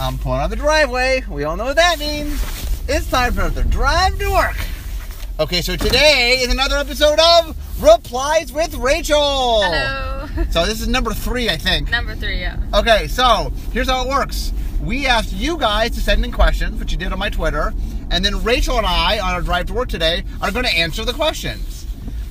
I'm pulling out the driveway. We all know what that means. It's time for another drive to work. Okay, so today is another episode of Replies with Rachel. Hello. So this is number three, I think. Number three, yeah. Okay, so here's how it works. We asked you guys to send in questions, which you did on my Twitter, and then Rachel and I, on our drive to work today, are going to answer the questions.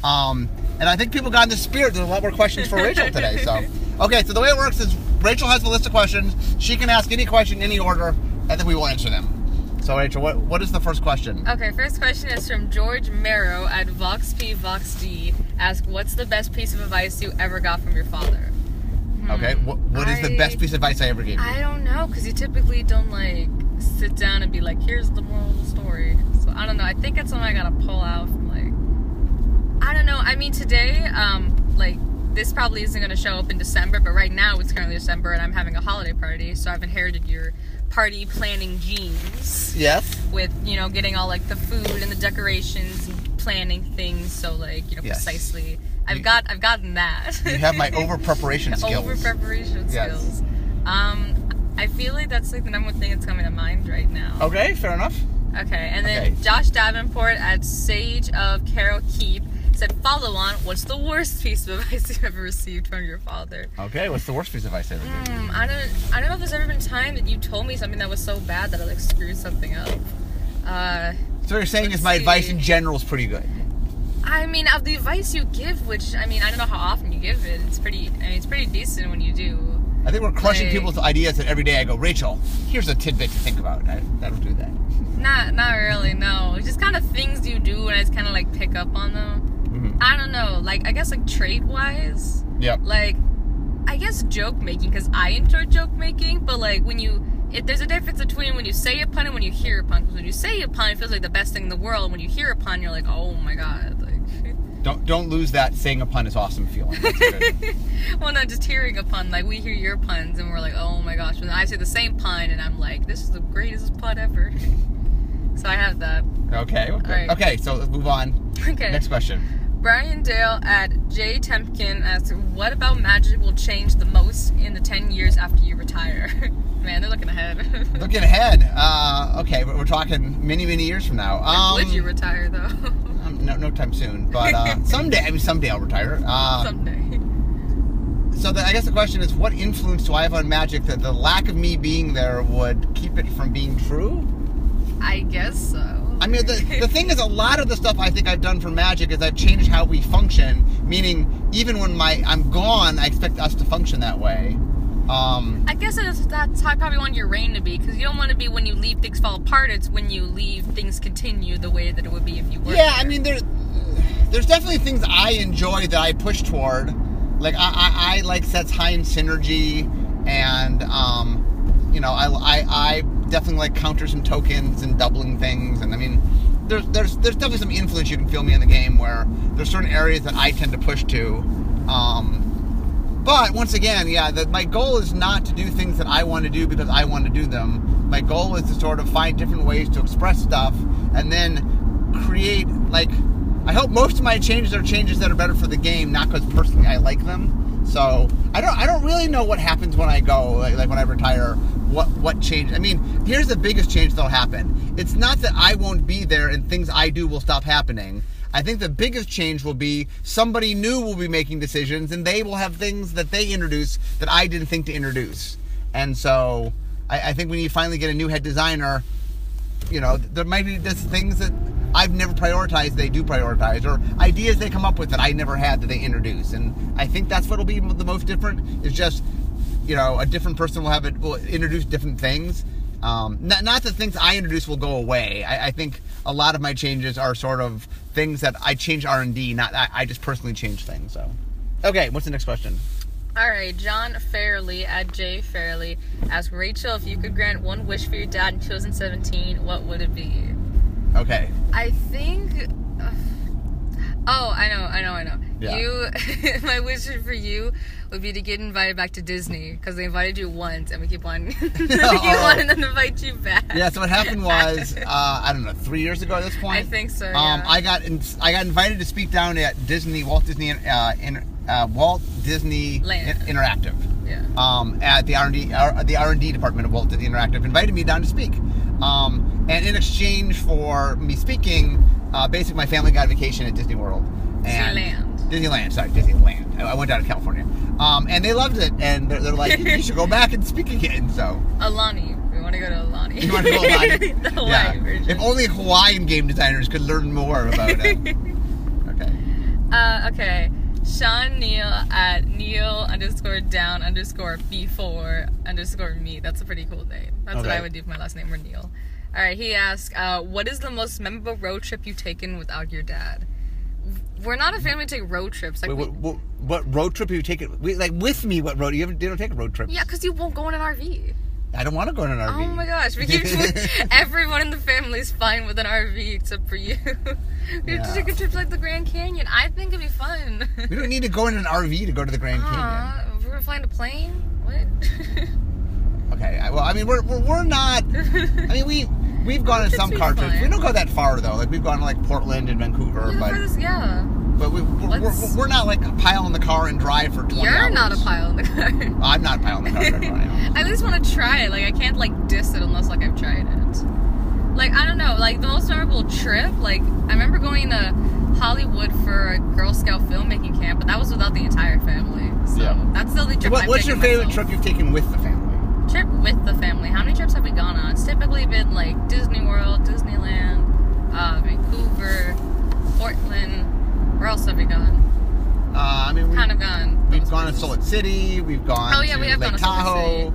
Um, and I think people got in the spirit. There's a lot more questions for Rachel today. So, okay, so the way it works is Rachel has the list of questions. She can ask any question in any order, and then we will answer them. So, Rachel, what, what is the first question? Okay, first question is from George Marrow at VoxPVoxD. Ask, what's the best piece of advice you ever got from your father? Okay, what, what is the I- best piece of advice I ever gave you? I don't know, because you typically don't like sit down and be like, here's the moral of the story. So I don't know. I think it's something I gotta pull out from like, I don't know. I mean, today, um, like, this probably isn't gonna show up in December, but right now it's currently December and I'm having a holiday party, so I've inherited your party planning genes. yes. with you know getting all like the food and the decorations and planning things so like you know Yes. precisely i've You- got i've gotten that You have my over preparation skills. over preparation Yes. skills um i feel like that's like the number one thing that's coming to mind right now Okay, fair enough. okay and then Okay. josh davenport at sage of carol keep said follow on what's the worst piece of advice you've ever received from your father Okay, what's the worst piece of advice ever? Hmm, I don't I don't know if there's ever been time that you told me something that was so bad that I like screwed something up. Uh, So what you're saying is my advice in general is pretty good. I mean, of the advice you give, which I mean, I don't know how often you give it. It's pretty. I mean, it's pretty decent when you do. I think we're crushing Like- people's ideas that every day I go, Rachel, here's a tidbit to think about. I, I don't do that. Not, not really. No, it's just kind of things you do, and I just kind of like pick up on them. I don't know. Like, I guess like trait wise, Yep. like, I guess joke making because I enjoy joke making, but like when you. It, there's a difference between when you say a pun and when you hear a pun. Because when you say a pun, it feels like the best thing in the world. And when you hear a pun, you're like, oh my god. Like, Don't don't lose that saying a pun is awesome feeling. Well, not just hearing a pun. Like we hear your puns and we're like, oh my gosh. And I say the same pun and I'm like, this is the greatest pun ever. so I have that. okay. Okay. Alright. Okay. So let's move on. Okay. Next question. Brian Dale at J Tempkin asks, what about magic will change the most in the 10 years after you retire? Man, they're looking ahead. Looking ahead. Uh, okay, but we're talking many many years from now. Um, Would you retire though? um, no, no time soon, but uh, someday. I mean, someday I'll retire. Uh, Someday. so the, I guess the question is, what influence do I have on magic that the lack of me being there would keep it from being true? I guess so. I mean, the, the thing is, a lot of the stuff I think I've done for Magic is I've changed how we function. Meaning, even when my I'm gone, I expect us to function that way. Um, I guess that's, that's how I probably want your reign to be, because you don't want to be when you leave things fall apart. It's when you leave things continue the way that it would be if you were. yeah, I mean, there's there's definitely things I enjoy that I push toward. Like I, I, I like sets high in synergy, and um, you know, I, I, I definitely like counters and tokens and doubling things. And I mean, there's there's there's definitely some influence you can feel me in the game where there's certain areas that I tend to push to. Um, but once again, yeah, the, my goal is not to do things that I want to do because I want to do them. My goal is to sort of find different ways to express stuff and then create like I hope most of my changes are changes that are better for the game, not because personally I like them. So I don't I don't really know what happens when I go like, like when I retire. What what change? I mean, here's the biggest change that'll happen. It's not that I won't be there and things I do will stop happening. I think the biggest change will be somebody new will be making decisions and they will have things that they introduce that I didn't think to introduce. And so I, I think when you finally get a new head designer, you know, there might be just things that I've never prioritized they do prioritize, or ideas they come up with that I never had that they introduce. And I think that's what'll be the most different is just, you know, a different person will have it will introduce different things. Um, not, not that things I introduce will go away. I, I think a lot of my changes are sort of things that I change R and D, not I, I just personally change things. So, okay, what's the next question? All right, John Fairley at J Fairley asks Rachel if you could grant one wish for your dad in 2017, what would it be? Okay, I think. Oh, I know, I know, I know. Yeah. You, my wish for you would be to get invited back to Disney because they invited you once, and we keep on, we keep Oh. wanting them to invite you back. yeah. So what happened was, uh, I don't know, three years ago at this point. I think so. Um, yeah. I got in, I got invited to speak down at Disney Walt Disney uh, in, uh, Walt Disney Land. In- Interactive. Yeah. um, at the R&D uh, the R&D department of Walt Disney Interactive invited me down to speak. Um, and in exchange for me speaking, uh, basically my family got a vacation at Disney World. And Disneyland. Disneyland, sorry, Disneyland. I I went down to California. Um, and they loved it, and they're, they're like, you should go back and speak again. So, Aulani. We want to go to Aulani. you want to go live? the Hawaii version. If only Hawaiian game designers could learn more about it. okay. Uh, okay. Sean Neal at Neil underscore down underscore before underscore me. That's a pretty cool name. That's what I would do if my last name were Neil. All right. He asked, uh, "What is the most memorable road trip you've taken without your dad?" We're not a family to take road trips. Like, Wait, we- what, what, what road trip have you taken? We, like with me, what road? You, haven't, you don't take a road trip. yeah, because you won't go in an RV. I don't want to go in an RV. Oh my gosh, we keep everyone in the family is fine with an RV except for you. we have Yeah. to take a trip to like the Grand Canyon. I think it'd be fun. We don't need to go in an RV to go to the Grand Canyon. Aw, if we were flying a plane. What? Okay. I, well, I mean, we're, we're, we're not. I mean, we we've gone to some car trips. We don't go that far though. Like we've gone to like Portland and Vancouver, yeah, but this- yeah. but we, we're, we're, we're not like a pile in the car and drive for 20 You're hours. not a pile in the car. I'm not a pile in the car for 20 hours. I at least want to try it. Like I can't like diss it unless like I've tried it. Like I don't know. Like the most memorable trip. Like I remember going to Hollywood for a Girl Scout filmmaking camp, but that was without the entire family. So Yeah. that's the only trip. What, what's your favorite myself. trip you've taken with the family? Trip with the family. How many trips have we gone on? It's typically been like Disney World, Disneyland, uh, Vancouver, Portland. Where else have we gone? Uh, I mean, we, Kind of gone. we've gone to places. Solid City. We've gone Oh, yeah, to we have Lake gone to Solid Tahoe. City.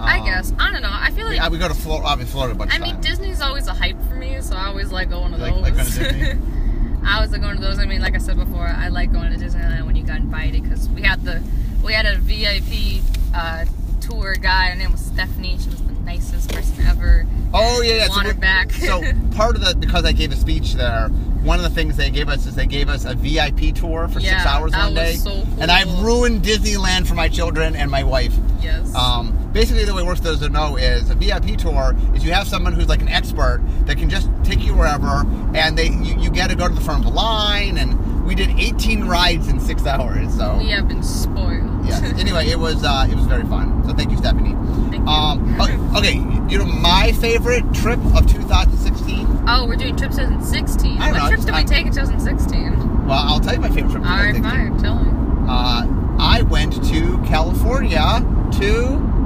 I Um, guess. I don't know. I feel like uh, we go to Florida, obviously Florida a bunch I mean. Disney's always a hype for me, so I always like going to like- those. like going to Disney? I was like going to those. I mean, like I said before, I like going to Disneyland when you got invited because we had the we had a VIP uh, tour guide. Her name was Stephanie. She was the nicest person ever. Oh yeah, yeah. Want her back. so part of the because I gave a speech there, one of the things they gave us is they gave us a VIP tour for six Yeah, hours that one was day, so and I've ruined Disneyland for my children and my wife. yes. Um, basically, the way it works, those that know, is a VIP tour is you have someone who's like an expert that can just take you wherever, and they you, you get to go to the front of the line, and we did 18 rides in six hours. So we have been spoiled. Yes. Anyway, it was uh, it was very fun. So thank you, Stephanie. Thank you. Um, o- okay, you know my favorite trip of 2016. oh, we're doing trip 2016. I don't What know, trips did we take in 2016? Well, I'll tell you my favorite trip. All right, 2016. fine. Tell me. Uh, I went to California to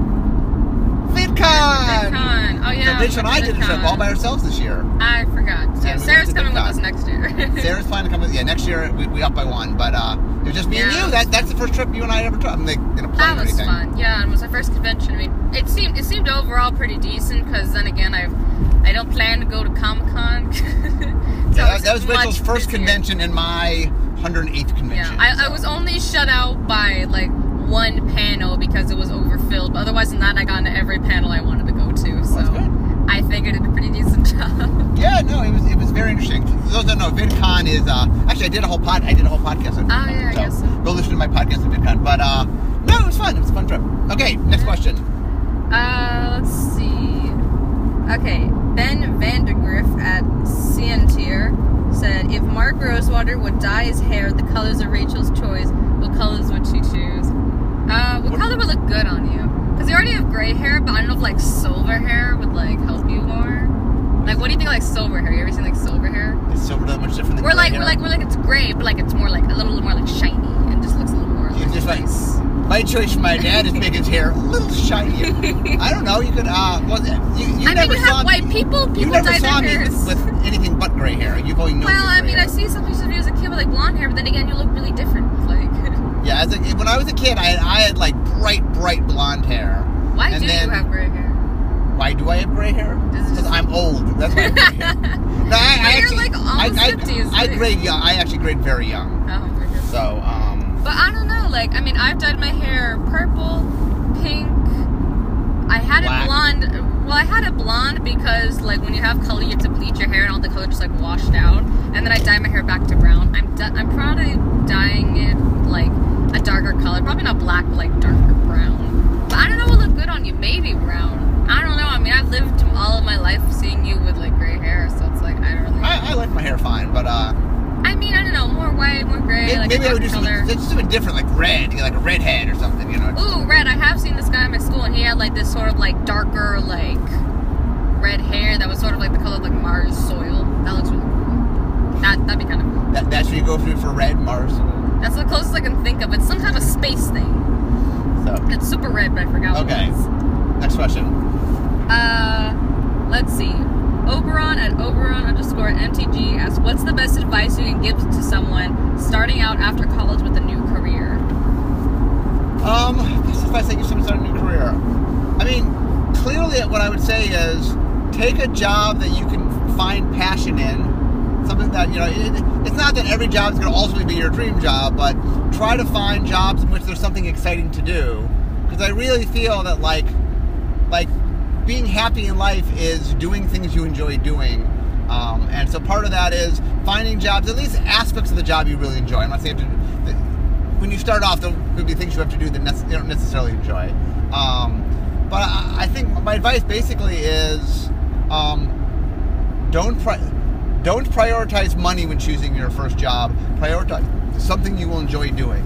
VidCon. VidCon. Oh yeah. So Rachel and I we did a trip VidCon. all by ourselves this year. I forgot. we Yeah, Sarah's coming with us next year. Sarah's planning to come with yeah next year. We, we up by one, but uh, it was just me and you. That that's the first trip you and I ever took. I'm like in a plane That was fun. Yeah, and it was our first convention. I mean, it seemed it seemed overall pretty decent because then again, I I don't plan to go to Comic Con. Yeah, that, that was Rachel's first convention and my 108th convention. Yeah, I, I was only shut out by like one panel because it was overfilled. But otherwise than that, I got into every panel I wanted to go to. So good. I think I did a pretty decent job. Yeah, no, it was it was very interesting. For those that don't know, VidCon is uh actually I did a whole pod I did a whole podcast on Oh, VidCon. yeah, I so guess so. go listen to my podcast on VidCon. But uh no, it was fun. It was a fun trip. Okay, next question. Uh, let's see. Okay, Ben Vandergriff at Cientier said, "If Mark Rosewater would dye his hair the colors of Rachel's choice, what colors would she choose? Uh, what, What- color would look good on you? Because you already have gray hair, but I don't know if like silver hair would like help you more. Like, what do you think of, like silver hair? You ever seen like silver hair? Is silver that much different than We're gray like hair? we're like we're like it's gray, but like it's more like a little more like shiny and just looks a little more like just like- nice. my choice for my dad is make his hair a little shinier. I don't know. You could uh well you, you I never mean, you saw have me. white people. People you never dye saw their me hairs. with, with anything but gray hair. You've only known Well, I mean, gray I see some pictures of you as a kid with like blonde hair, but then again, you look really different. Yeah, as a, when I was a kid, I had, I had like bright, bright blonde hair. why And do then- you have gray hair? Why do I have gray hair? Because I'm old. That's why I have gray hair. No, I, I actually, like, almost I, 50s, I, I grade young. I actually grade very young. Oh, my goodness. So, um, But I don't know. Like, I mean, I've dyed my hair purple, pink. I had Black. it blonde. Well, I had it blonde because, like, when you have color, you have to bleach your hair, and all the color just like washed out. And then I dye my hair back to brown. I'm di- I'm probably dyeing it like a darker color, probably not black, but like darker brown. But I don't know what look good on you. Maybe brown. I don't know. I mean, I've lived all of my life seeing you with like gray hair, so it's like I don't really. I, I like my hair fine, but uh, I mean, I don't know, more white, more gray, Maybe, like maybe a I would dark do something, color. let's something different, like red, like a redhead or something, you know. Ooh, red. I have seen this guy in my school, and he had like this sort of like darker, like red hair that was sort of like the color of like Mars soil. That looks really cool. That that'd be kind of cool. That, that's what you go through for red Mars. That's the closest I can think of. It's some kind of space thing. So, It's super red, but I forgot what Okay. it is. next question. Uh, let's see. Oberon at Oberon underscore MTG asks, "What's the best advice you can give to someone starting out after college with a new career?" Um, best advice I give someone starting a new career. I mean, clearly, what I would say is take a job that you can find passion in. Something that you know, it, it's not that every job is going to ultimately be your dream job, but try to find jobs in which there's something exciting to do. Because I really feel that like, like being happy in life is doing things you enjoy doing. Um, and so part of that is finding jobs, at least aspects of the job you really enjoy. I'm not saying to, that when you start off, there will be things you have to do that nece- you don't necessarily enjoy. Um, but I, I think my advice basically is um, don't pri- don't prioritize money when choosing your first job. Prioritize something you will enjoy doing,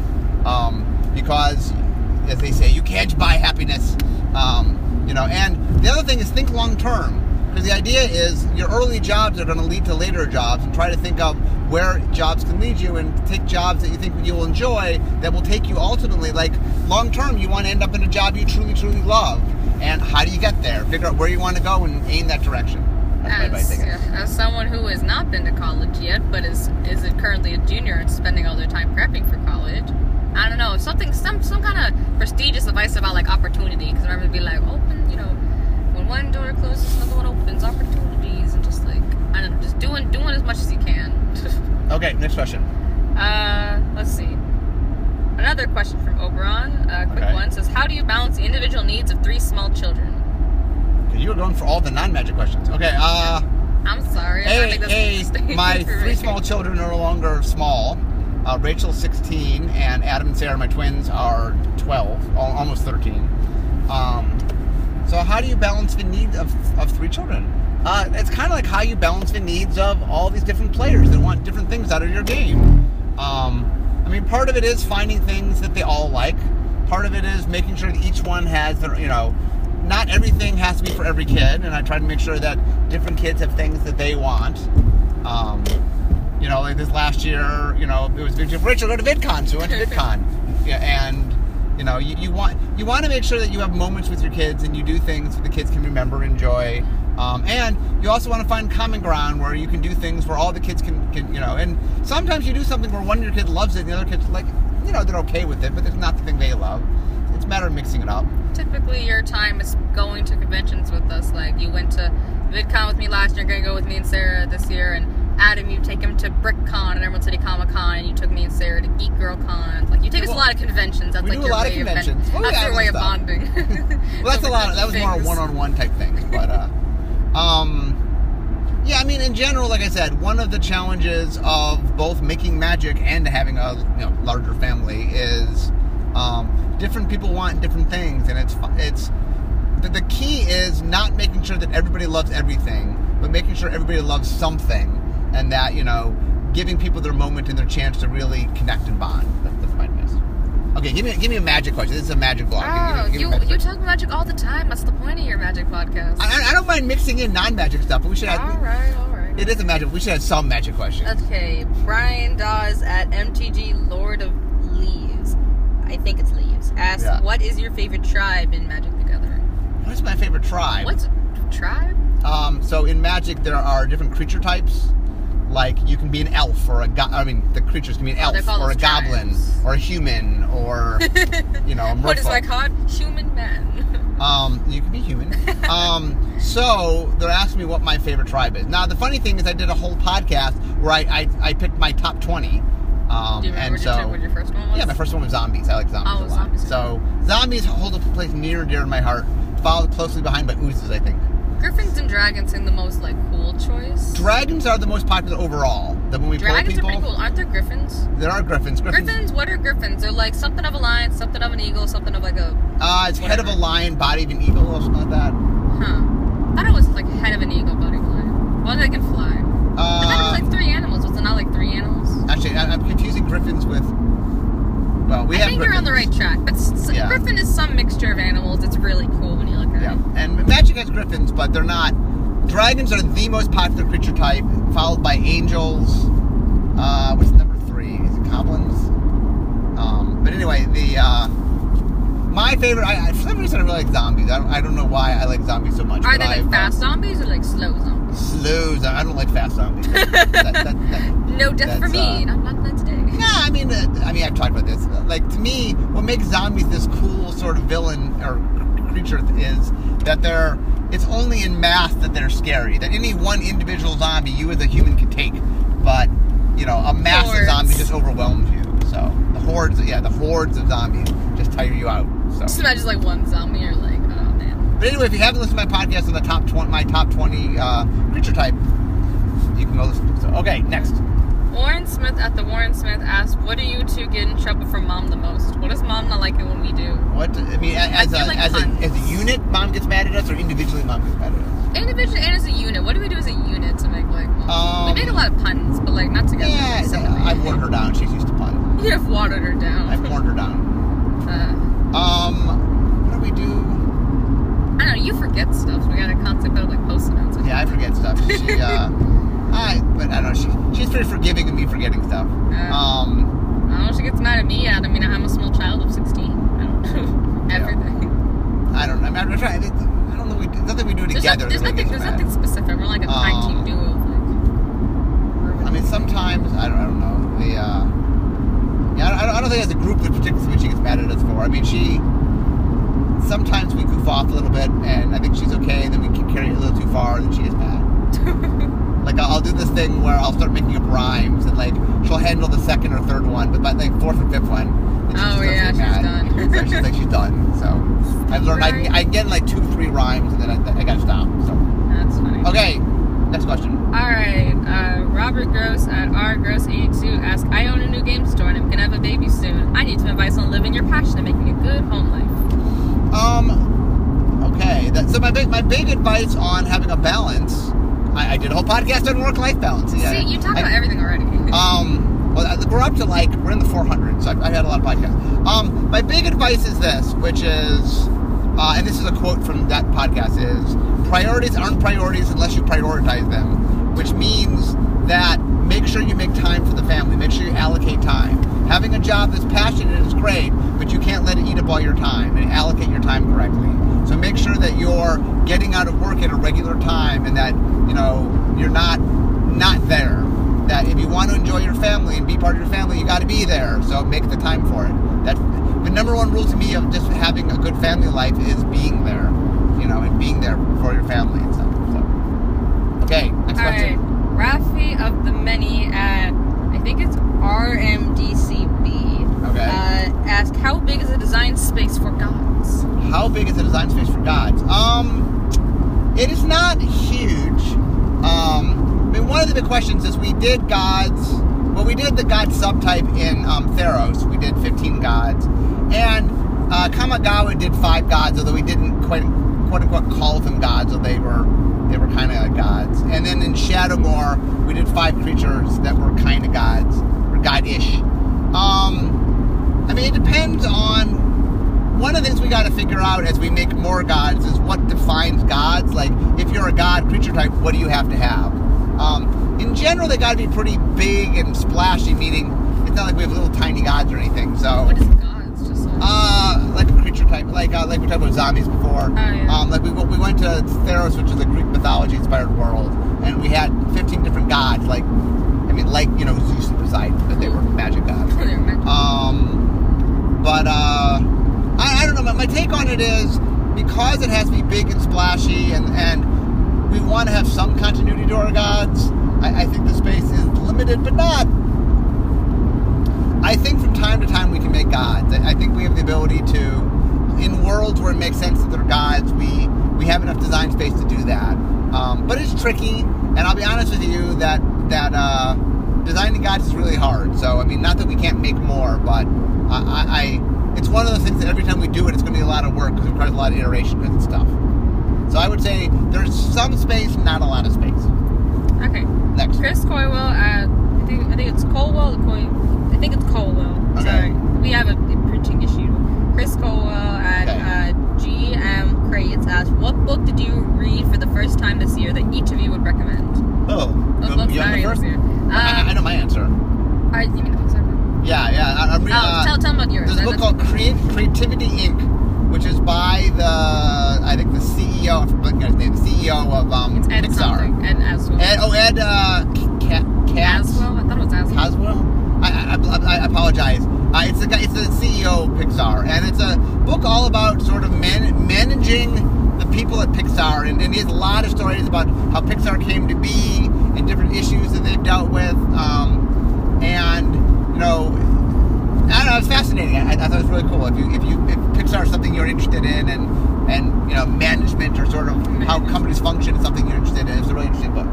um, because as they say, you can't buy happiness. Um, you know, and the other thing is think long term. Because the idea is your early jobs are going to lead to later jobs, and try to think of where jobs can lead you, and take jobs that you think you will enjoy that will take you ultimately. Like long term, you want to end up in a job you truly, truly love, and how do you get there? Figure out where you want to go and aim that direction. That's my advice. I As, as someone who has not been to college yet, but is is currently a junior and spending all their time prepping for college, I don't know something some some kind of prestigious advice about like opportunity. Because I remember be like open, you know, when one door closes, another one opens. Opportunities and just like I don't know, just doing doing as much as you can. Okay, next question. uh, let's see. Another question from Oberon, a quick Okay. one says, "How do you balance the individual needs of three small children?" You were going for all the non-magic questions. Okay. Uh, I'm sorry, I don't hey, think that's hey, my three small children are no longer small. Uh, Rachel's 16, and Adam and Sarah, my twins, are 12, almost 13. Um, so how do you balance the needs of, of three children? Uh, it's kind of like how you balance the needs of all these different players that want different things out of your game. Um, I mean, part of it is finding things that they all like. Part of it is making sure that each one has their, you know, not everything has to be for every kid, and I try to make sure that different kids have things that they want. Um, you know, like this last year, you know, it was Rachel go to VidCon, so we went to VidCon, yeah, and you know, you, you want you want to make sure that you have moments with your kids and you do things that the kids can remember, and enjoy, um, and you also want to find common ground where you can do things where all the kids can, can, you know, and sometimes you do something where one of your kids loves it and the other kids like, you know, they're okay with it, but it's not the thing they love. It's a matter of mixing it up. typically your time is going to conventions with us. Like you went to VidCon with me last year, gonna go with me and Sarah this year, and Adam, you take him to BrickCon and Emerald City Comic Con, and you took me and Sarah to Geek Girl Con. Like you take us a lot of conventions. That's we like do a your lot of way of, conventions. Well, that's your way of stuff. bonding. Well, that's a lot. Of, that was more a one-on-one type thing, but uh, um, yeah. I mean, in general, like I said, one of the challenges of both making magic and having a you know larger family is um, different people want different things, and it's it's the, the key is not making sure that everybody loves everything, but making sure everybody loves something, and that you know giving people their moment and their chance to really connect and bond. That, that's my advice. Okay, give me give me a magic question. This is a magic blog. Give me- Oh, give me a you magic you question. talk magic all the time. That's the point of your magic podcast. I, I don't mind mixing in non-magic stuff, but we should all have. right, all right. It is a magic. We should have some magic questions. Okay, Brian Dawes at MTG Lord of. I think it's Leaves. Asks, Yeah. what is your favorite tribe in Magic the Gathering? What's my favorite tribe? What's tribe? Um, so in Magic, there are different creature types. Like you can be an elf or a go- I mean, the creatures can be an Oh, elf or a goblin tribes. or a human or you know a what is merfolk. that called? Human man. Um, you can be human. um, so they're asking me what my favorite tribe is. Now the funny thing is, I did a whole podcast where I I, I picked my top twenty. Um, Do you remember and what, so what your first one was? Yeah, my first one was zombies. I like zombies Oh, a lot. zombies. So zombies hold a place near and dear in my heart. Followed closely behind by oozes, I think. Griffins and dragons seem the most like cool choice. Dragons are the most popular overall. That when we dragons people, are pretty cool, aren't there? Griffins. there are griffins. Griffins. Griffins. What are griffins? They're like something of a lion, something of an eagle, something of like a Uh, it's head of a lion, body of an eagle, or something like that. huh. I thought it was like head of an eagle, body of a lion. Well, they can fly. I thought it Uh, was like three animals. Was it not like three animals? Actually, I, am confusing griffins with. Well, we I have. Think griffins. you're on the right track, but yeah. griffin is some mixture of animals. It's really cool when you look at yeah. it. And Magic has griffins, but they're not. Dragons are the most popular creature type, followed by angels. Uh, what's number three? Is it goblins? Um, but anyway, the uh, my favorite. I, for some reason, I really like zombies. I don't, I don't know why I like zombies so much. Are they like I've, fast zombies or like slow zombies? Slows. I don't like fast zombies. that, that, that, No death for me. uh, not, not, not today. Yeah, I mean, uh, I mean, I've talked about this. Like to me, what makes zombies this cool sort of villain or creature is that they're. It's only in mass that they're scary. That any one individual zombie you as a human can take, but you know, a mass of Hordes. zombies just overwhelms you. So the hordes, yeah, the hordes of zombies just tire you out. So. Just imagine like one zombie. You're like. But anyway, if you haven't listened to my podcast on the top 20, my top 20 uh, creature type, you can go listen to it. So, okay, next. Warren Smith at the Warren Smith asked, "What do you two get in trouble from mom the most? What does mom not like it when we do? What, I mean, as, feel a, like as, a, as a unit, mom gets mad at us, or individually, mom gets mad at us? Individually and as a unit. What do we do as a unit to make like? Um, we make a lot of puns, but like not together. Yeah. I've worn her down. She's used to pun. You have watered her down. I've worn her down. Uh, Um, what do we do? You forget stuff. We gotta constantly put up like post-it notes. Yeah, I forget stuff. She, uh, I, but I don't know. She, she's pretty forgiving of me forgetting stuff. Yeah. Um, I don't know. She gets mad at me. I mean, I'm a small child of 16. I don't know Yeah. I don't know. I mean, I'm trying. I don't know. We, nothing we do together. there's nothing. There's nothing specific. We're like a Um, team duo. Like, I mean, sometimes I don't, I don't know the. Uh, yeah, I don't, I don't think as a group there's particularly she gets mad at us for. I mean, she. Sometimes we goof off a little bit, and I think she's okay. And then we can carry it a little too far, and then she gets mad. like I'll, I'll do this thing where I'll start making up rhymes, and like she'll handle the second or third one, but by like fourth or fifth one, Oh, yeah, she's mad. done. so she's like she's done. So I've learned I, I get in like two, three rhymes, and then I, I gotta stop. So That's funny. okay, next question. All right. Uh, Robert Gross at rgross82 asks, I own a new game store and I'm gonna have a baby soon. I need some advice on living your passion and making a good home life. Um. Okay. That, so my big my big advice on having a balance. I, I did a whole podcast on work life balance. Yeah. See, you talk I- about everything already. Um. Well, we're up to like we're in the 400s. So I've, I've had a lot of podcasts. Um. My big advice is this, which is, uh, and this is a quote from that podcast: is priorities aren't priorities unless you prioritize them, which means that make sure you make time for the family. Make sure you allocate time. Having a job that's passionate is great, can't let it eat up all your time and allocate your time correctly. So make sure that you're getting out of work at a regular time and that you know you're not not there. That if you want to enjoy your family and be part of your family, you got to be there. So make the time for it. That the number one rule to me of just having a good family life is being there. You know, and being there for your family and stuff. So okay, next All right. question. Rafi of the Many at, I think it's RMDCB, Okay. uh, asked, How big is the design space for gods? How big is the design space for gods? Um, it is not huge. Um, I mean, one of the big questions is we did gods. Well, we did the god subtype in um, Theros. We did 15 gods, and uh, Kamigawa did five gods, although we didn't quite quote unquote call them gods, so they were they were kind of like gods. And then in Shadowmoor, we did five creatures that were kind of gods or god-ish. Um, I mean, it depends on one of the things we got to figure out as we make more gods is what defines gods. Like, if you're a god creature type, what do you have to have? Um, in general, they got to be pretty big and splashy, meaning it's not like we have little tiny gods or anything. So, What is gods? Just like, uh, like a creature type, like uh, like we talked about zombies before. Oh, yeah. Um, like we we went to Theros, which is a Greek mythology inspired world, and we had 15 different gods. Like, I mean, like you know Zeus and Poseidon, but they were magic gods. Um, but uh, I, I don't know. My, take on it is because it has to be big and splashy, and and we want to have some continuity to our gods. I, I think the space is limited, but not. I think from time to time we can make gods. I, I think we have the ability to, in worlds where it makes sense that they're gods, we we have enough design space to do that. Um, but it's tricky, and I'll be honest with you that that uh, designing guides is really hard. So I mean, not that we can't make more, but I, I, it's one of those things that every time we do it, it's going to be a lot of work because it requires a lot of iteration with and stuff. So I would say there's some space, not a lot of space. Okay. Next. Chris Coywell at, I think, I think it's Colwell Coy, I think it's Colwell. Okay. Sorry. We have a, a printing issue. Chris Colwell at Okay. uh, GM Rates asks, "What book did you read for the first time this year that each of you would recommend?" Oh, you- books you the first? Year? I, Um, I know my answer. you mean the books I read? Yeah, yeah. I, I'm reading. Oh, uh, tell, tell them about yours. There's a book called Create, Creativity Inc., which is by the I think the CEO. I forget his name. The CEO of um, It's Ed Pixar. something. Ed Aswell. Ed, oh, Ed uh, Cat, Cat Aswell? I thought it was Aswell. Haswell. I, I, I, apologize. Uh, it's the guy. It's the CEO of Pixar, and it's a book all about sort of man, managing the people at Pixar, and, and he has a lot of stories about how Pixar came to be and different issues that they've dealt with. Um, and you know, I don't know. It's fascinating. I, I thought it was really cool. If you if you if Pixar is something you're interested in, and and you know management or sort of how companies function is something you're interested in, it's a really interesting book.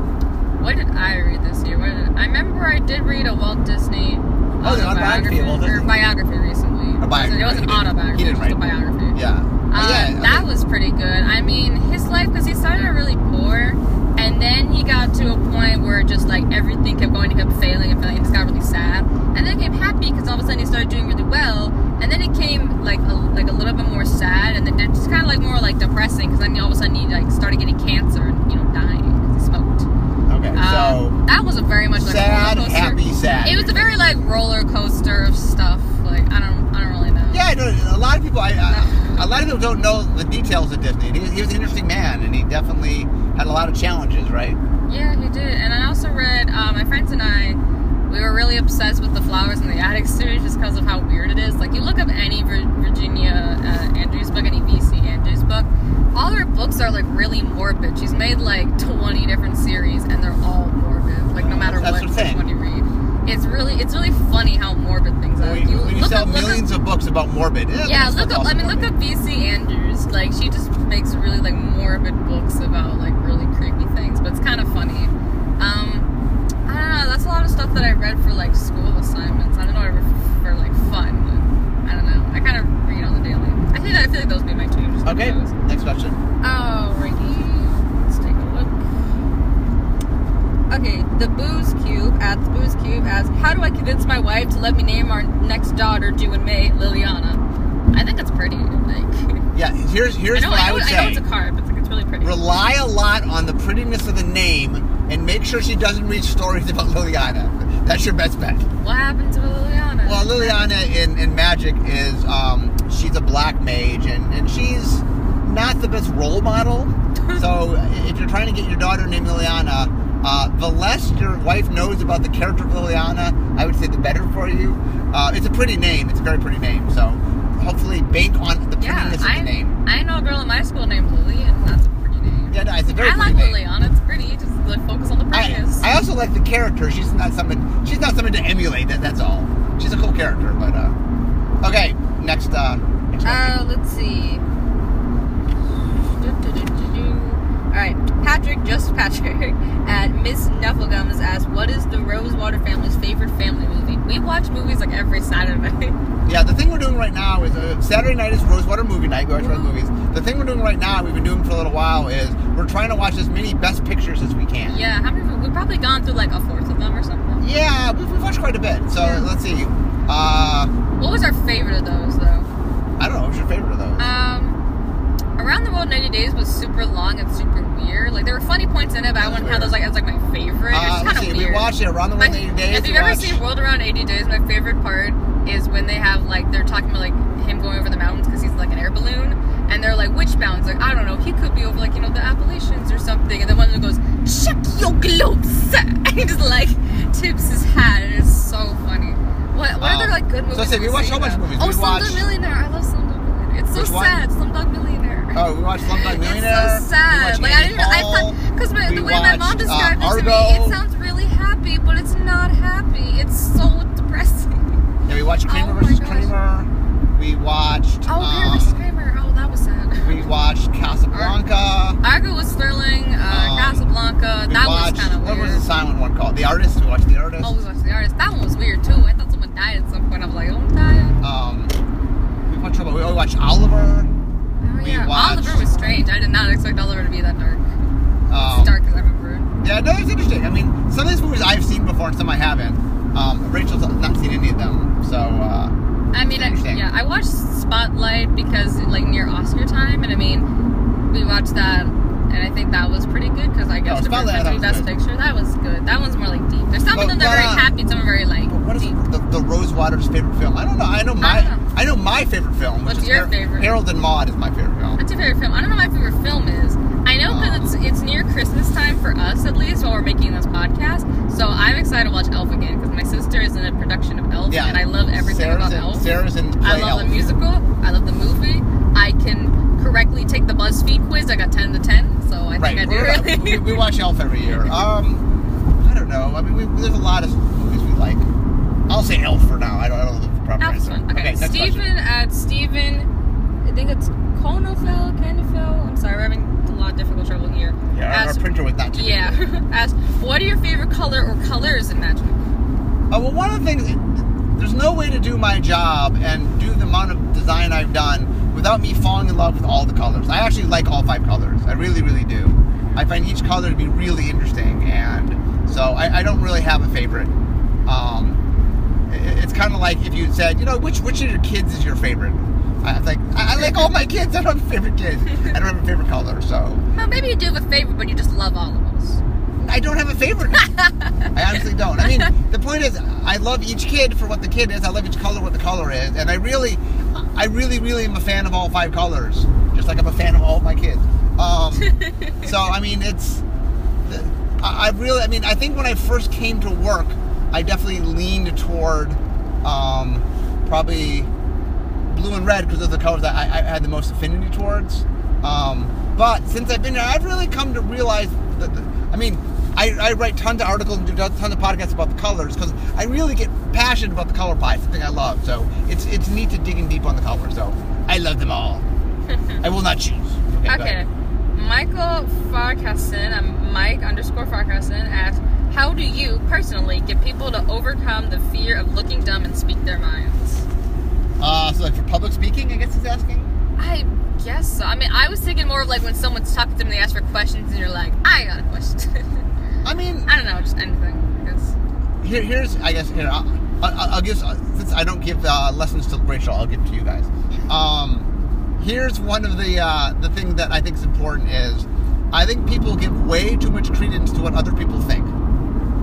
What did I read this year? What did, I remember I did read a Walt Disney Oh, autobiography Walt or biography recently. A biography, It was an he didn't- autobiography. he It didn't was a biography. Yeah. Um, yeah. that was pretty good. I mean, his life because he started out really poor, and then he got to a point where just like everything kept going, he kept failing and failing, and just got really sad. And then he became happy because all of a sudden he started doing really well, and then it came like a, like a little bit more sad, and then it just kind of like more like depressing because then all of a sudden he like started getting cancer and you know dying because he smoked. Okay, Um, so that was a very much like sad, a roller coaster. happy, sad. It was a very like roller coaster of stuff. Like I don't, I don't really know. yeah. No, a lot of people, I, I, a lot of people don't know the details of Disney. He, he was an interesting man, and he definitely had a lot of challenges, right? Yeah, he did. And I also read, uh, my friends and I, we were really obsessed with the Flowers in the Attic series just because of how weird it is. Like, you look up any Vir- Virginia uh, Andrews book, any VC Andrews book, all her books are like really morbid. She's made like 20 different series and they're all morbid. Like, no matter That's what which one you read. It's really, it's really funny how morbid things are. When you, when you sell up, look up- millions of books about morbid, eh, yeah, look up. also I mean, look up VC Andrews. Like, she just makes really like morbid books about like really creepy things, but it's kind of funny. Um, I don't know. That's a lot of stuff that I read for like school assignments. I don't know ever for like fun. But I don't know. I kind of read on the daily. I think I feel like those would be my two. Just Okay, those. next question. Alrighty, let's take a look. Okay, the Booze Cube at the Booze Cube asks, "How do I convince my wife to let me name our next daughter due in May, Liliana?" I think it's pretty. Like, Yeah, here's here's I know, what I I, know, would I know say. it's a card, but it's, like, it's really pretty. Rely a lot on the prettiness of the name, and make sure she doesn't read stories about Liliana. That's your best bet. What happened to Liliana? Well, Liliana in, in Magic is um, she's a black mage, and, and she's not the best role model. so if you're trying to get your daughter named Liliana, uh, the less your wife knows about the character of Liliana, I would say the better for you. Uh, it's a pretty name. It's a very pretty name. So hopefully bank on the yeah, prettiness of I, the name. I know a girl in my school named Lily, and that's a pretty name. Yeah, no, it's a very I like name. Liliana. It's pretty. Just like, focus on the I. I also like the character. She's not someone. She's not someone to emulate. That that's all. She's a cool character. But uh, okay, next. Uh, next. Uh, let's see. All right, Patrick, just Patrick, at Miss Nufflegums asks, "What is the Rosewater family's favorite family movie?" We watch movies like every Saturday. Yeah, the thing we're doing right now is uh, Saturday night is Rosewater movie night. We watch Rose movies. The thing we're doing right now, we've been doing for a little while, is we're trying to watch as many best pictures as we can. yeah, how many? We've probably gone through like a fourth of them or something. Yeah, we've, we've watched quite a bit. So Yeah. let's see. Uh, What was our favorite of those, though? I don't know. What's your favorite of those? Um, Around the World in 80 Days was super long and super weird. Like there were funny points in it, but I wouldn't have those like as like my favorite. Uh, it's kind of We weird. watched it around the world in 80 days. if you've ever watched- seen World Around 80 Days, my favorite part is when they have like they're talking about like him going over the mountains because he's like an air balloon, and they're like which mountains? Like I don't know, he could be over like you know the Appalachians or something, and then one of them goes check your globes, and he just like tips his hat, and it's so funny. What what Um, other like good movies? so say have we watched so much movies. Oh, Slumdog Millionaire. I love Slumdog Millionaire. It's so sad. Slumdog Millionaire. Oh, we watched Slumdog Millionaire. It's so sad. We watched Like I didn't. I thought because the way my mom watched, uh, described it to me, it sounds really happy, but it's not happy. It's so depressing. Yeah, we watched Kramer Oh versus gosh. Kramer. We watched. Oh, um, versus Kramer. Oh, that was sad. We watched Casablanca. Argo was thrilling. Uh, Um, Casablanca. That watched, was kind of weird. What was the silent one called? The Artist. We watched The Artist. Oh, we watched the artist. That one was weird too. I thought someone died at some point. I was like, oh, I'm tired. Um, we watched. We watched Oliver. Oh yeah, watched- Oliver was strange. I did not expect Oliver to be that dark. Um, dark as I remember. Yeah, no, it's interesting. I mean, some of these movies I've seen before and some I haven't. Um, Rachel's not seen any of them, so uh, I mean, I, yeah, I watched Spotlight because like near Oscar time, and I mean, we watched that, and I think that was pretty good because I guess Oh, the Spotlight, I thought perfect was best good. picture. That was good. That one's more like deep. There's some But- of them that are very happy, some are very like What is the, the Rosewater's favorite film? I don't know. I know my I know. I know my favorite film. What's is your Har- favorite? Harold and Maude is my favorite film. What's your favorite film? I don't know what my favorite film is. I know because Um, it's it's near Christmas time for us at least while we're making this podcast. So I'm excited to watch Elf again because my sister is in a production of Elf, Yeah, and I love everything Sarah's about in, Elf. Sarah's in I love the musical. I love the movie. I can correctly take the BuzzFeed quiz. I got 10 to 10, so I Right, think I do we're- really. we, we watch Elf every year. Um, I don't know. I mean, we, there's a lot of movies we like. I'll say Elf for now. I don't, I don't know the proper Elf's answer. Okay, next Stephen at Stephen, I think it's Konofel, Canifel. I'm sorry, we're having a lot of difficult trouble here. Yeah, our, our printer was not too. Yeah. Asked, what are your favorite color or colors in Magic? Uh, well, one of the things, there's no way to do my job and do the amount of design I've done without me falling in love with all the colors. I actually like all five colors. I really, really do. I find each color to be really interesting, and so I, I don't really have a favorite. Um, it- it's kind of like if you said, you know, which which of your kids is your favorite? I was like, I, I like all my kids. I don't have a favorite kid. I don't have a favorite color, so Well, maybe you do have a favorite, but you just love all of us. I don't have a favorite. I honestly don't. I mean, the point is, I love each kid for what the kid is. I love each color what the color is, and I really, I really, really am a fan of all five colors, just like I'm a fan of all of my kids. Um, so I mean, it's, I, I really, I mean, I think when I first came to work, I definitely leaned toward, um, probably blue and red because those are the colors that I, I had the most affinity towards. Um, but since I've been here, I've really come to realize that, that- I mean, I, I write tons of articles and do tons of podcasts about the colors because I really get passionate about the color pie. It's something I love. So it's it's neat to dig in deep on the color. So I love them all. I will not choose. Okay. ahead. Michael Farkason, um, Mike underscore Farkason asks, how do you personally get people to overcome the fear of looking dumb and speak their minds? Uh, so like for public speaking, I guess he's asking. I guess so. I mean, I was thinking more of like when someone's talking to them and they ask for questions and you're like, I got a question. I mean, I don't know, just anything. Guess. here, here's I guess here I'll, I'll, I'll give since I don't give uh, lessons to Rachel, I'll give to you guys. Um, here's one of the uh, the thing that I think is important is I think people give way too much credence to what other people think.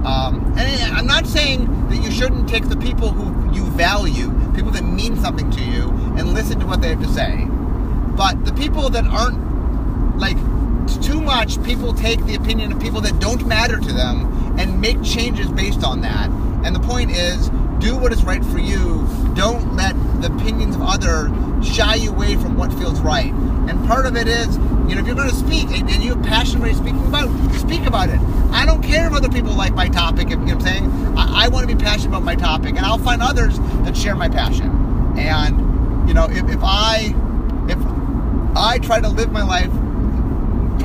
Um, and I'm not saying that you shouldn't take the people who you value, people that mean something to you, and listen to what they have to say. But the people that aren't like too much, people take the opinion of people that don't matter to them and make changes based on that. And the point is, do what is right for you. Don't let the opinions of others shy you away from what feels right. And part of it is, you know, if you're going to speak and, you have passion for speaking about, speak about it. I don't care if other people like my topic. If you know what I'm saying, I, I want to be passionate about my topic, and I'll find others that share my passion. And you know, if, if I if I try to live my life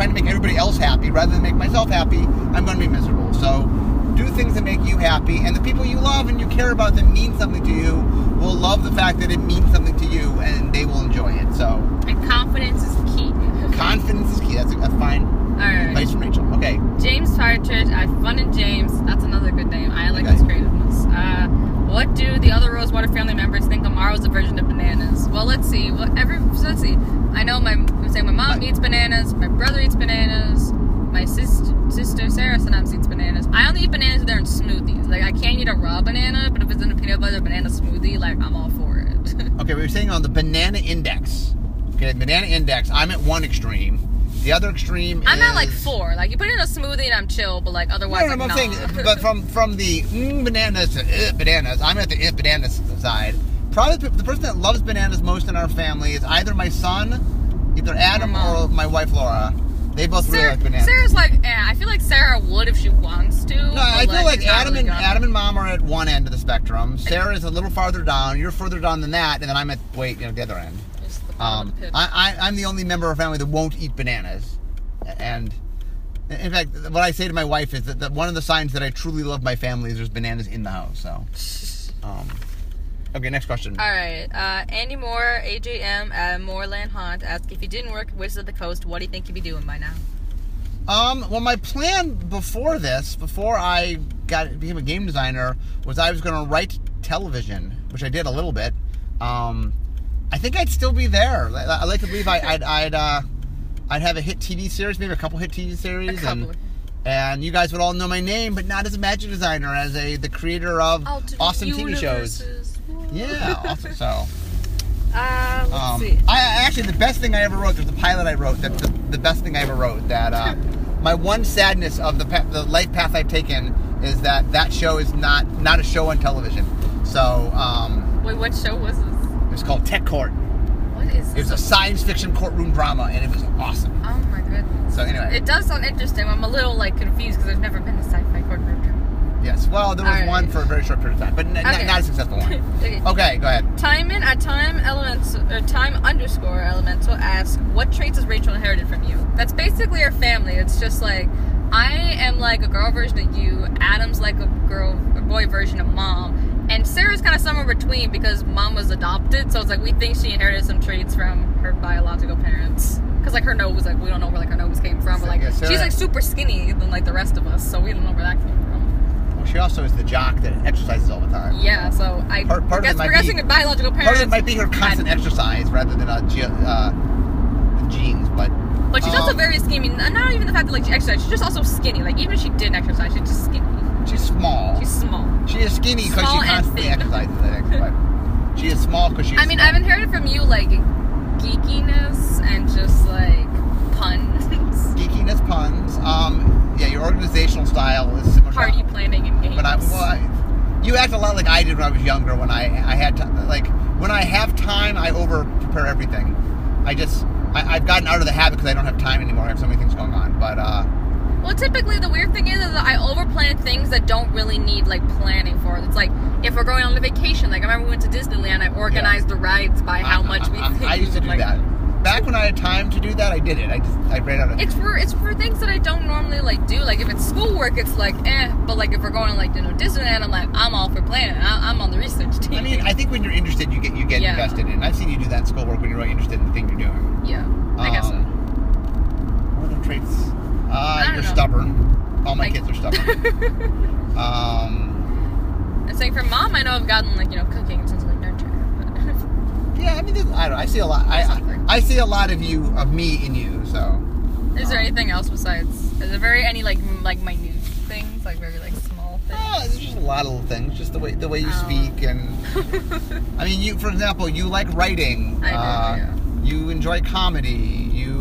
trying to make everybody else happy rather than make myself happy, I'm going to be miserable. So do things that make you happy, and the people you love and you care about that mean something to you will love the fact that it means something to you, and they will enjoy it. So And confidence is key. confidence is key. That's a, that's fine Alright. advice from Rachel. Okay. James Partridge at Fun and James. That's another good name. I like Okay. his creativeness. Uh, what do the other Rosewater family members think Amaro is a version of bananas? Well, let's see. What every so let's see. I know my I'm saying my mom eats bananas. My brother eats bananas. My sister sister Sarah sometimes eats bananas. I only eat bananas if they're in smoothies. Like I can't eat a raw banana, but if it's in a peanut butter banana smoothie, like I'm all for it. Okay, we were saying on the banana index. Okay, banana index. I'm at one extreme. The other extreme I'm is at like four. Like you put it in a smoothie and I'm chill, but like otherwise, no, no, like, I'm saying, but from from the mm, bananas to uh, bananas, I'm at the uh, bananas side. Probably the, person that loves bananas most in our family is either my son, either Adam, or my wife Laura. They both really like bananas. Sarah's like, eh, I feel like Sarah would if she wants to. no, I feel like not Adam really and gonna. Adam and Mom are at one end of the spectrum. Sarah's a little farther down. You're further down than that, and then I'm at wait, you know, the other end. Just the bottom Um, of the pit. I, I, I'm the only member of our family that won't eat bananas. And in fact, what I say to my wife is that, that one of the signs that I truly love my family is there's bananas in the house. So, um, okay, next question. All right. Uh, Andy Moore, AJM at Moorland Haunt asked if you didn't work at Wizards of the Coast, what do you think you'd be doing by now? Um, well, my plan before this, before I got became a game designer, was I was going to write television, which I did a little bit. Um, I think I'd still be there. I, I like to believe I, I'd, I'd, uh, I'd have a hit TV series, maybe a couple hit TV series, and and you guys would all know my name, but not as a magic designer, as a the creator of awesome TV shows. Yeah, awesome. So, Uh, let's um, see. I actually the best thing I ever wrote. There's a pilot I wrote. That the, the best thing I ever wrote. That uh, my one sadness of the pa- the life path I've taken is that that show is not not a show on television. So um, Wait, what show was this? It's called Tech Court. What is It was a science fiction courtroom drama, and it was awesome. oh my goodness. So anyway, It does sound interesting. I'm a little like confused because there's never been a sci-fi courtroom drama. yes. Well, there was Alright. one for a very short period of time, but n- Okay. not a successful one. okay. Okay, go ahead. Time in at time elements or time underscore elemental asks what traits has Rachel inherited from you? That's basically her family. It's just like I am like a girl version of you. Adam's like a girl, a boy version of mom, and Sarah's kind of somewhere between because mom was adopted. So it's like we think she inherited some traits from her biological parents. Cause like her nose, like we don't know where like her nose came from, but like Yeah, she's like super skinny than like the rest of us, so we don't know where that came from. Well, she also is the jock that exercises all the time. Yeah, so I Part- part of it guess might guessing be- her biological parents. Part of it might be her had- constant exercise rather than uh, ge- uh, genes, but But she's also Um, very skinny. and Not even the fact that like she exercises. She's just also skinny. Like even if she didn't exercise, she's just skinny. She's small. She's small. she is skinny because she small and constantly thin. exercises. I think, but she is small because she. Is I mean, small. I've inherited from you like geekiness and just like puns, geekiness, puns. Um, yeah, your organizational style is similar. to- party planning, and games. But I, well, I, you act a lot like I did when I was younger. When I I had to, like when I have time, I over prepare everything. I just I, I've gotten out of the habit because I don't have time anymore. I have so many things going on. But uh, Well, typically the weird thing is, is that I overplan things that don't really need like planning for. It's like if we're going on a vacation. Like I remember we went to Disneyland. I organized the rides by how I- much we. I, I, think I used to do like, that. Back when I had time to do that, I did it. I just I ran out of. It's for it's for things that I don't normally like do. Like if it's schoolwork, it's like eh. But like if we're going to like you know Disneyland, I'm like I'm all for planning. I, I'm on the research team. I mean, I think when you're interested, you get you get Yeah. invested in. I've seen you do that in schoolwork when you're really interested in the thing you're doing. yeah, I guess so. Um, What are the traits? Uh, you're know. stubborn. All my Like- kids are stubborn. um, And saying for mom, I know I've gotten like you know cooking since like nurture. Yeah, I mean, I don't. I see a lot. I, I I see a lot of you of me in you. So is there anything else besides? Is there very any like like minute things like very like small things? oh, there's just a lot of little things. Just the way the way you Oh. speak and. I mean, you, for example, you like writing. I do, uh, yeah. You enjoy comedy. You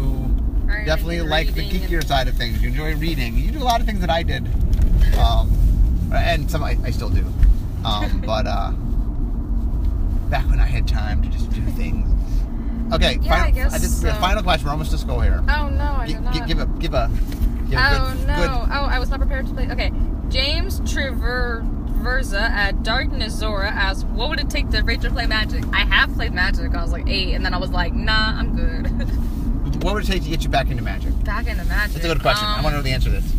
Writing, definitely like the geekier side of things. You enjoy reading. You do a lot of things that I did, um, and some I, I still do. Um, but uh, back when I had time to just do things. Okay, Yeah, final, I guess just, so. final question. We're almost to school here. Oh no, I did gi- give a give a. Give a Oh good, no! Good, Oh, I was not prepared to play. Okay, James Traversa at Darkness Zora asks, "What would it take to Rachel play Magic?" I have played Magic. I was like eight, and then I was like, "Nah, I'm good." what would it take to get you back into magic? Back into Magic. That's a good question. I Um, want to know the answer to this.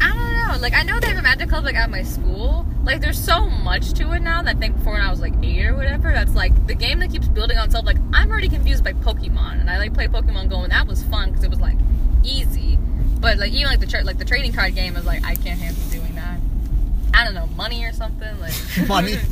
I don't know. Like I know they have a Magic Club like at my school. Like there's so much to it now that I think before when I was like eight or whatever, that's like the game that keeps building on itself. Like I'm already confused by Pokemon, and I like play Pokemon Go, and that was fun because it was like easy. But like even like the tra- like the trading card game is like I can't handle doing that. I don't know, money or something like Money.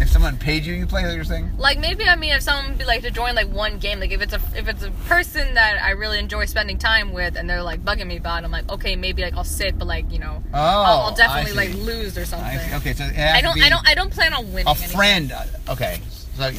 If someone paid you, you play. What you're saying? like maybe I mean if someone would be like to join like one game, like if it's a if it's a person that I really enjoy spending time with, and they're like bugging me about, it, I'm like okay maybe like I'll sit, but like you know Oh, I'll, I'll definitely like lose or something. I. Okay, so I don't. I don't. I don't plan on winning. A anything. friend. uh, Okay, so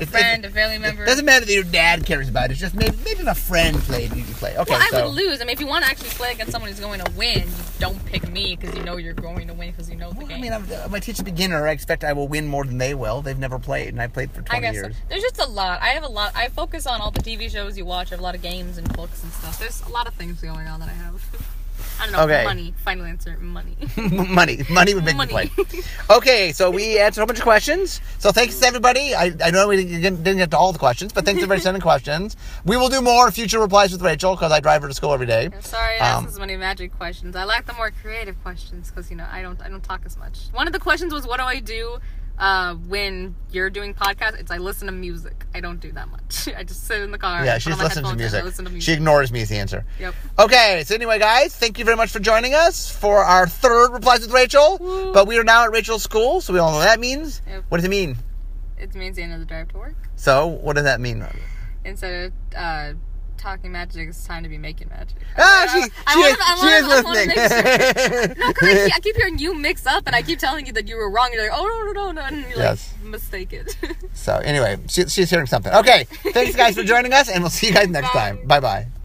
a friend, a family member. It doesn't matter that your dad cares about it. It's just maybe maybe if a friend played, you play. Okay, Well, I so would lose. I mean, if you want to actually play against someone who's going to win, you don't pick me because you know you're going to win because you know the Well, I mean, I'm, I'm a teach a beginner. I expect I will win more than they will. They've never played, and I played for 20 I guess years. so. there's just a lot. I have a lot. I focus on all the TV shows you watch. I have a lot of games and books and stuff. There's a lot of things going on that I have. I don't know. Okay. Money. Final answer. Money. money, money would make Money. me play. Okay, so we answered a bunch of questions. So thanks to everybody. I, I know we didn't, didn't get to all the questions, but thanks everybody for sending questions. We will do more future replies with Rachel because I drive her to school every day. I'm sorry, I Um, asked as many magic questions. I like the more creative questions because you know I don't I don't talk as much. One of the questions was, "What do I do uh, when you're doing podcasts?" It's I listen to music. I don't do that much. I just sit in the car. Yeah, on my listening to music. Listen to She ignores me is the answer. Yep. Okay, so anyway, guys, thank you very much for joining us for our third Replies with Rachel. Woo. But we are now at Rachel's school, so we all know what that means. Yep. What does it mean? It means the end of the drive to work So, what does that mean? instead of uh, talking magic, it's time to be making magic. Ah, she, I she, wanna- is, I wanna- is I wanna. No, because I, keep- I keep hearing you mix up, and I keep telling you that you were wrong. You're like, oh no no no no, and you like Yes. mistake it. so anyway, she, she's hearing something. Okay, thanks guys for joining us, and we'll see you guys next Bye. time. Bye bye.